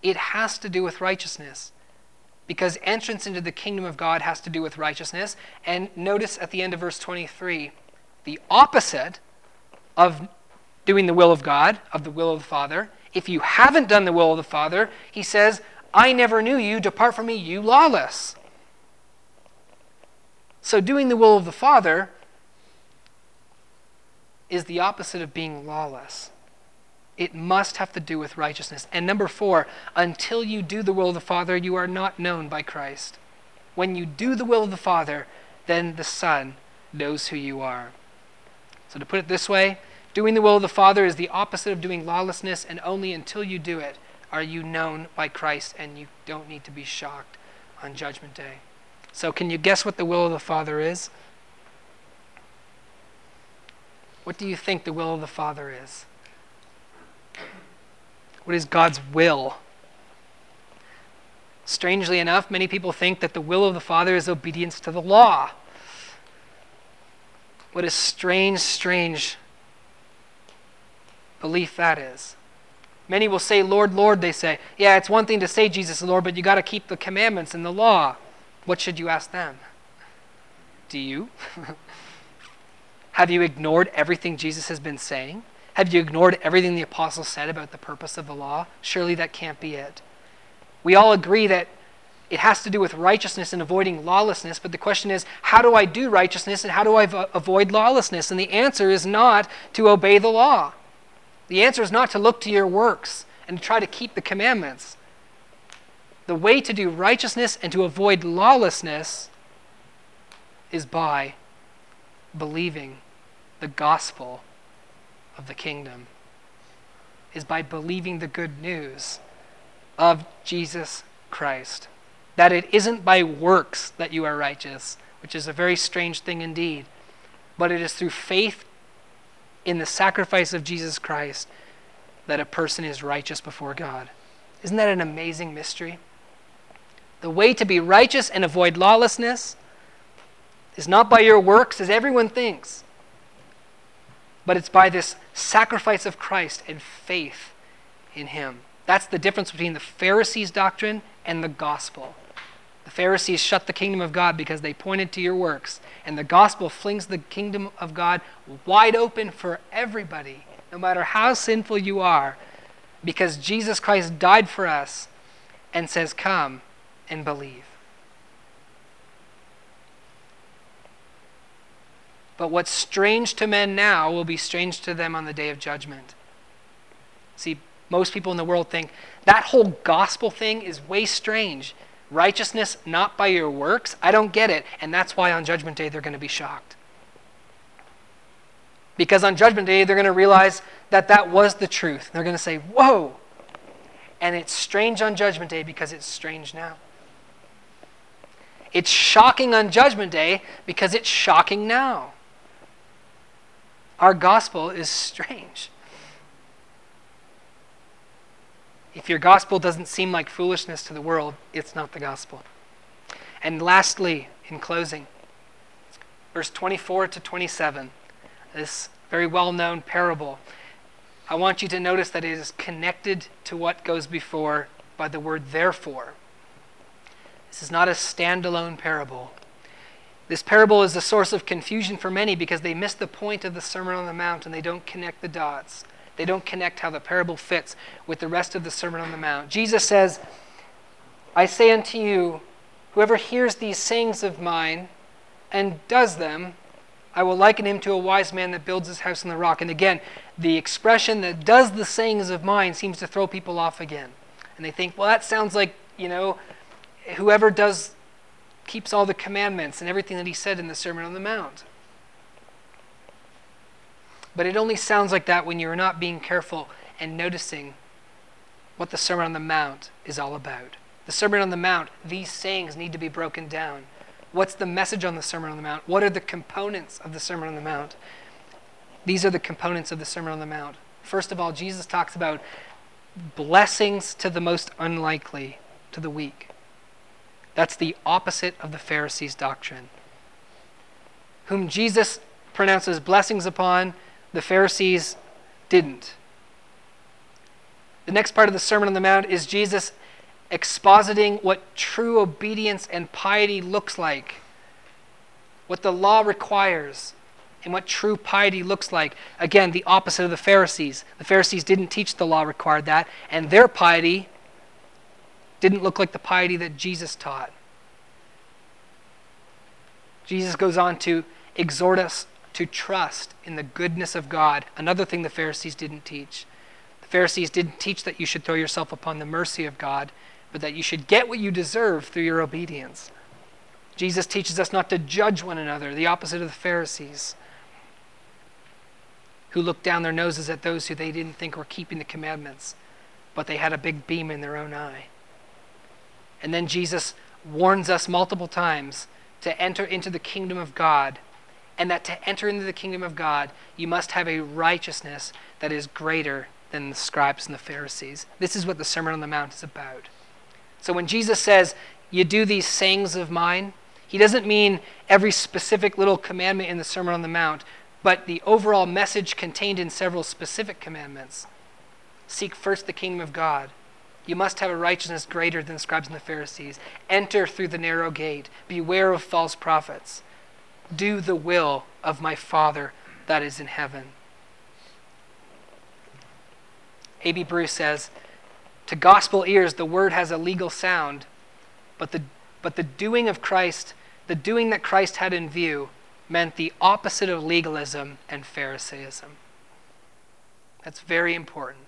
it has to do with righteousness. Because entrance into the kingdom of God has to do with righteousness. And notice at the end of verse 23, the opposite of doing the will of God, of the will of the Father, if you haven't done the will of the Father, he says, I never knew you. Depart from me, you lawless. So, doing the will of the Father is the opposite of being lawless. It must have to do with righteousness. And number four, until you do the will of the Father, you are not known by Christ. When you do the will of the Father, then the Son knows who you are. So, to put it this way, Doing the will of the Father is the opposite of doing lawlessness, and only until you do it are you known by Christ, and you don't need to be shocked on Judgment Day. So, can you guess what the will of the Father is? What do you think the will of the Father is? What is God's will? Strangely enough, many people think that the will of the Father is obedience to the law. What a strange, strange belief that is. Many will say, Lord, Lord, they say. Yeah, it's one thing to say Jesus is Lord, but you got to keep the commandments and the law. What should you ask them? Do you? Have you ignored everything Jesus has been saying? Have you ignored everything the apostles said about the purpose of the law? Surely that can't be it. We all agree that it has to do with righteousness and avoiding lawlessness, but the question is, how do I do righteousness and how do I avoid lawlessness? And the answer is not to obey the law. The answer is not to look to your works and try to keep the commandments. The way to do righteousness and to avoid lawlessness is by believing the gospel of the kingdom, is by believing the good news of Jesus Christ. that it isn't by works that you are righteous, which is a very strange thing indeed, but it is through faith in the sacrifice of Jesus Christ that a person is righteous before God. Isn't that an amazing mystery? The way to be righteous and avoid lawlessness is not by your works, as everyone thinks, but it's by this sacrifice of Christ and faith in Him. That's the difference between the Pharisees' doctrine and the gospel. The Pharisees shut the kingdom of God because they pointed to your works, and the gospel flings the kingdom of God wide open for everybody, no matter how sinful you are, because Jesus Christ died for us and says, Come and believe. But what's strange to men now will be strange to them on the day of judgment. See, most people in the world think that whole gospel thing is way strange. Righteousness not by your works? I don't get it. And that's why on Judgment Day they're going to be shocked. Because on Judgment Day they're going to realize that that was the truth. They're going to say, Whoa! And it's strange on Judgment Day because it's strange now. It's shocking on Judgment Day because it's shocking now. Our gospel is strange. If your gospel doesn't seem like foolishness to the world, it's not the gospel. And lastly, in closing, verse 24 to 27, this very well known parable. I want you to notice that it is connected to what goes before by the word therefore. This is not a standalone parable. This parable is a source of confusion for many because they miss the point of the Sermon on the Mount and they don't connect the dots. They don't connect how the parable fits with the rest of the Sermon on the Mount. Jesus says, I say unto you, whoever hears these sayings of mine and does them, I will liken him to a wise man that builds his house on the rock. And again, the expression that does the sayings of mine seems to throw people off again. And they think, well, that sounds like, you know, whoever does keeps all the commandments and everything that he said in the Sermon on the Mount. But it only sounds like that when you're not being careful and noticing what the Sermon on the Mount is all about. The Sermon on the Mount, these sayings need to be broken down. What's the message on the Sermon on the Mount? What are the components of the Sermon on the Mount? These are the components of the Sermon on the Mount. First of all, Jesus talks about blessings to the most unlikely, to the weak. That's the opposite of the Pharisees' doctrine. Whom Jesus pronounces blessings upon, the Pharisees didn't. The next part of the Sermon on the Mount is Jesus expositing what true obedience and piety looks like, what the law requires, and what true piety looks like. Again, the opposite of the Pharisees. The Pharisees didn't teach the law required that, and their piety didn't look like the piety that Jesus taught. Jesus goes on to exhort us to trust in the goodness of God, another thing the Pharisees didn't teach. The Pharisees didn't teach that you should throw yourself upon the mercy of God, but that you should get what you deserve through your obedience. Jesus teaches us not to judge one another, the opposite of the Pharisees, who looked down their noses at those who they didn't think were keeping the commandments, but they had a big beam in their own eye. And then Jesus warns us multiple times to enter into the kingdom of God, and that to enter into the kingdom of God, you must have a righteousness that is greater than the scribes and the Pharisees. This is what the Sermon on the Mount is about. So when Jesus says, You do these sayings of mine, he doesn't mean every specific little commandment in the Sermon on the Mount, but the overall message contained in several specific commandments. Seek first the kingdom of God you must have a righteousness greater than the scribes and the Pharisees. Enter through the narrow gate. Beware of false prophets. Do the will of my Father that is in heaven. A.B. Bruce says, To gospel ears, the word has a legal sound, but the, but the doing of Christ, the doing that Christ had in view, meant the opposite of legalism and Pharisaism. That's very important.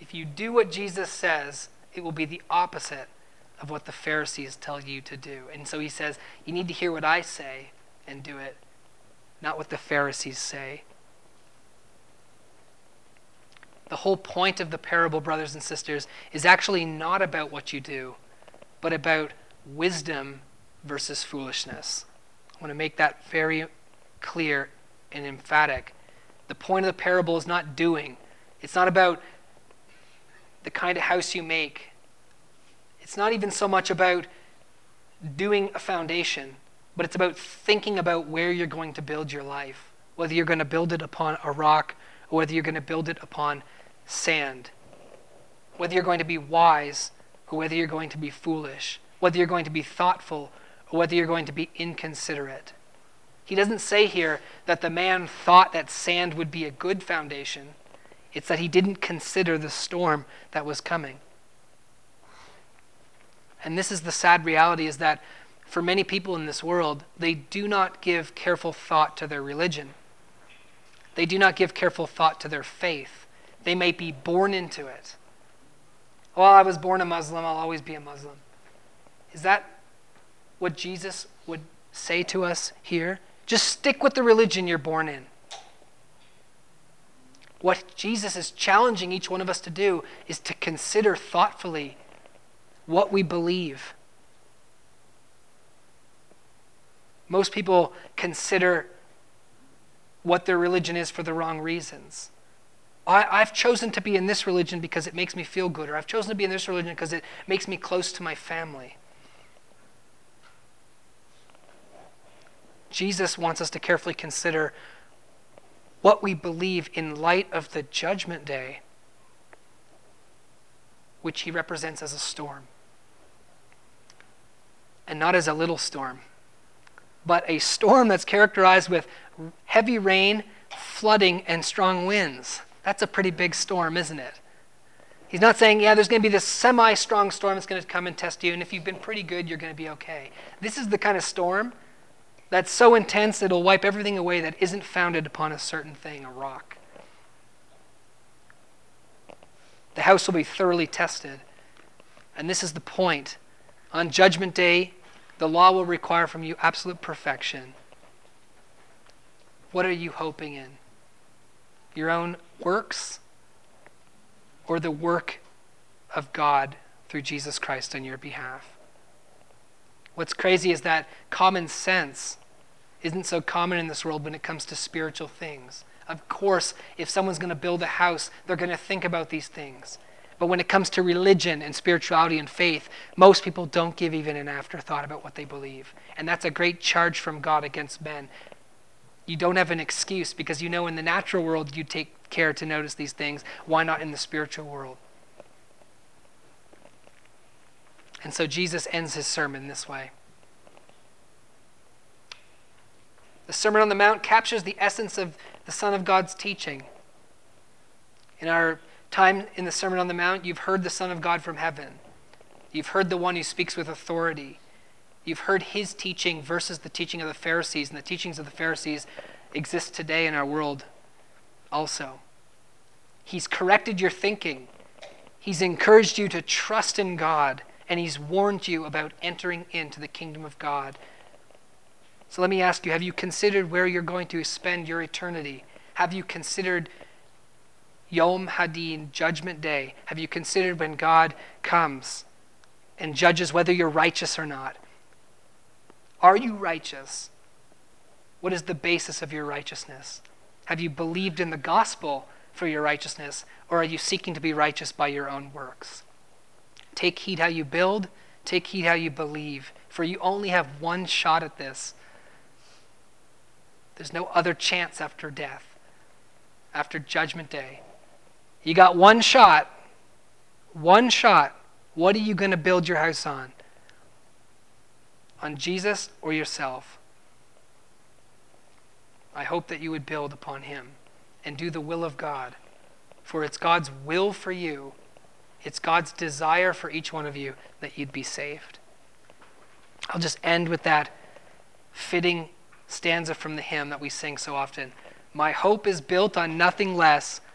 If you do what Jesus says, it will be the opposite of what the Pharisees tell you to do. And so he says, You need to hear what I say and do it, not what the Pharisees say. The whole point of the parable, brothers and sisters, is actually not about what you do, but about wisdom versus foolishness. I want to make that very clear and emphatic. The point of the parable is not doing, it's not about the kind of house you make. It's not even so much about doing a foundation, but it's about thinking about where you're going to build your life, whether you're going to build it upon a rock or whether you're going to build it upon sand, whether you're going to be wise or whether you're going to be foolish, whether you're going to be thoughtful or whether you're going to be inconsiderate. He doesn't say here that the man thought that sand would be a good foundation. It's that he didn't consider the storm that was coming. And this is the sad reality is that for many people in this world, they do not give careful thought to their religion. They do not give careful thought to their faith. They may be born into it. Well, I was born a Muslim, I'll always be a Muslim. Is that what Jesus would say to us here? Just stick with the religion you're born in. What Jesus is challenging each one of us to do is to consider thoughtfully what we believe. Most people consider what their religion is for the wrong reasons. I, have chosen to be in this religion because it makes me feel good, or I've chosen to be in this religion because it makes me close to my family. Jesus wants us to carefully consider what we believe in light of the judgment day, which he represents as a storm. And not as a little storm, but a storm that's characterized with heavy rain, flooding, and strong winds. That's a pretty big storm, isn't it? He's not saying, yeah, there's going to be this semi strong storm that's going to come and test you, and if you've been pretty good, you're going to be okay. This is the kind of storm that's so intense it'll wipe everything away that isn't founded upon a certain thing, a rock. The house will be thoroughly tested. And this is the point. On Judgment Day, the law will require from you absolute perfection. What are you hoping in? Your own works or the work of God through Jesus Christ on your behalf? What's crazy is that common sense isn't so common in this world when it comes to spiritual things. Of course, if someone's going to build a house, they're going to think about these things. But when it comes to religion and spirituality and faith, most people don't give even an afterthought about what they believe. And that's a great charge from God against men. You don't have an excuse because you know in the natural world you take care to notice these things. Why not in the spiritual world? And so Jesus ends his sermon this way. The Sermon on the Mount captures the essence of the Son of God's teaching. In our time in the Sermon on the Mount, you've heard the Son of God from heaven. You've heard the one who speaks with authority. You've heard his teaching versus the teaching of the Pharisees, and the teachings of the Pharisees exist today in our world also. He's corrected your thinking. He's encouraged you to trust in God and he's warned you about entering into the kingdom of God. So let me ask you have you considered where you're going to spend your eternity? Have you considered Yom Hadin, Judgment Day? Have you considered when God comes and judges whether you're righteous or not? Are you righteous? What is the basis of your righteousness? Have you believed in the gospel for your righteousness, or are you seeking to be righteous by your own works? Take heed how you build, take heed how you believe, for you only have one shot at this. There's no other chance after death, after Judgment Day. You got one shot, one shot. What are you going to build your house on? On Jesus or yourself? I hope that you would build upon Him and do the will of God, for it's God's will for you it's God's desire for each one of you that you'd be saved. I'll just end with that fitting stanza from the hymn that we sing so often. My hope is built on nothing less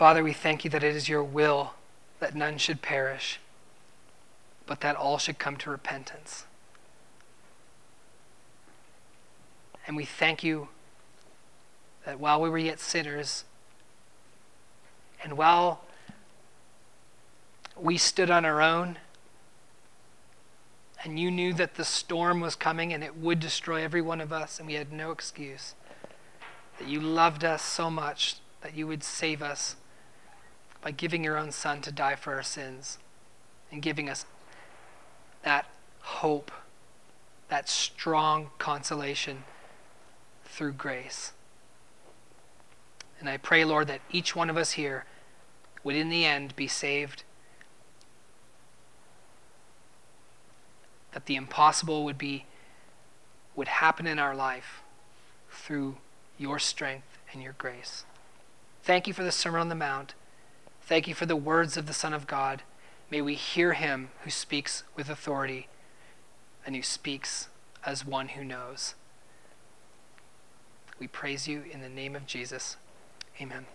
Father, we thank you that it is your will that none should perish, but that all should come to repentance. And we thank you that while we were yet sinners, and while we stood on our own, and you knew that the storm was coming and it would destroy every one of us, and we had no excuse, that you loved us so much that you would save us by giving your own Son to die for our sins and giving us that hope, that strong consolation through grace. And I pray, Lord, that each one of us here would in the end be saved, that the impossible would be would happen in our life through your strength and your grace. Thank you for the Sermon on the Mount. Thank you for the words of the Son of God. May we hear him who speaks with authority and who speaks as one who knows. We praise you in the name of Jesus. Amen.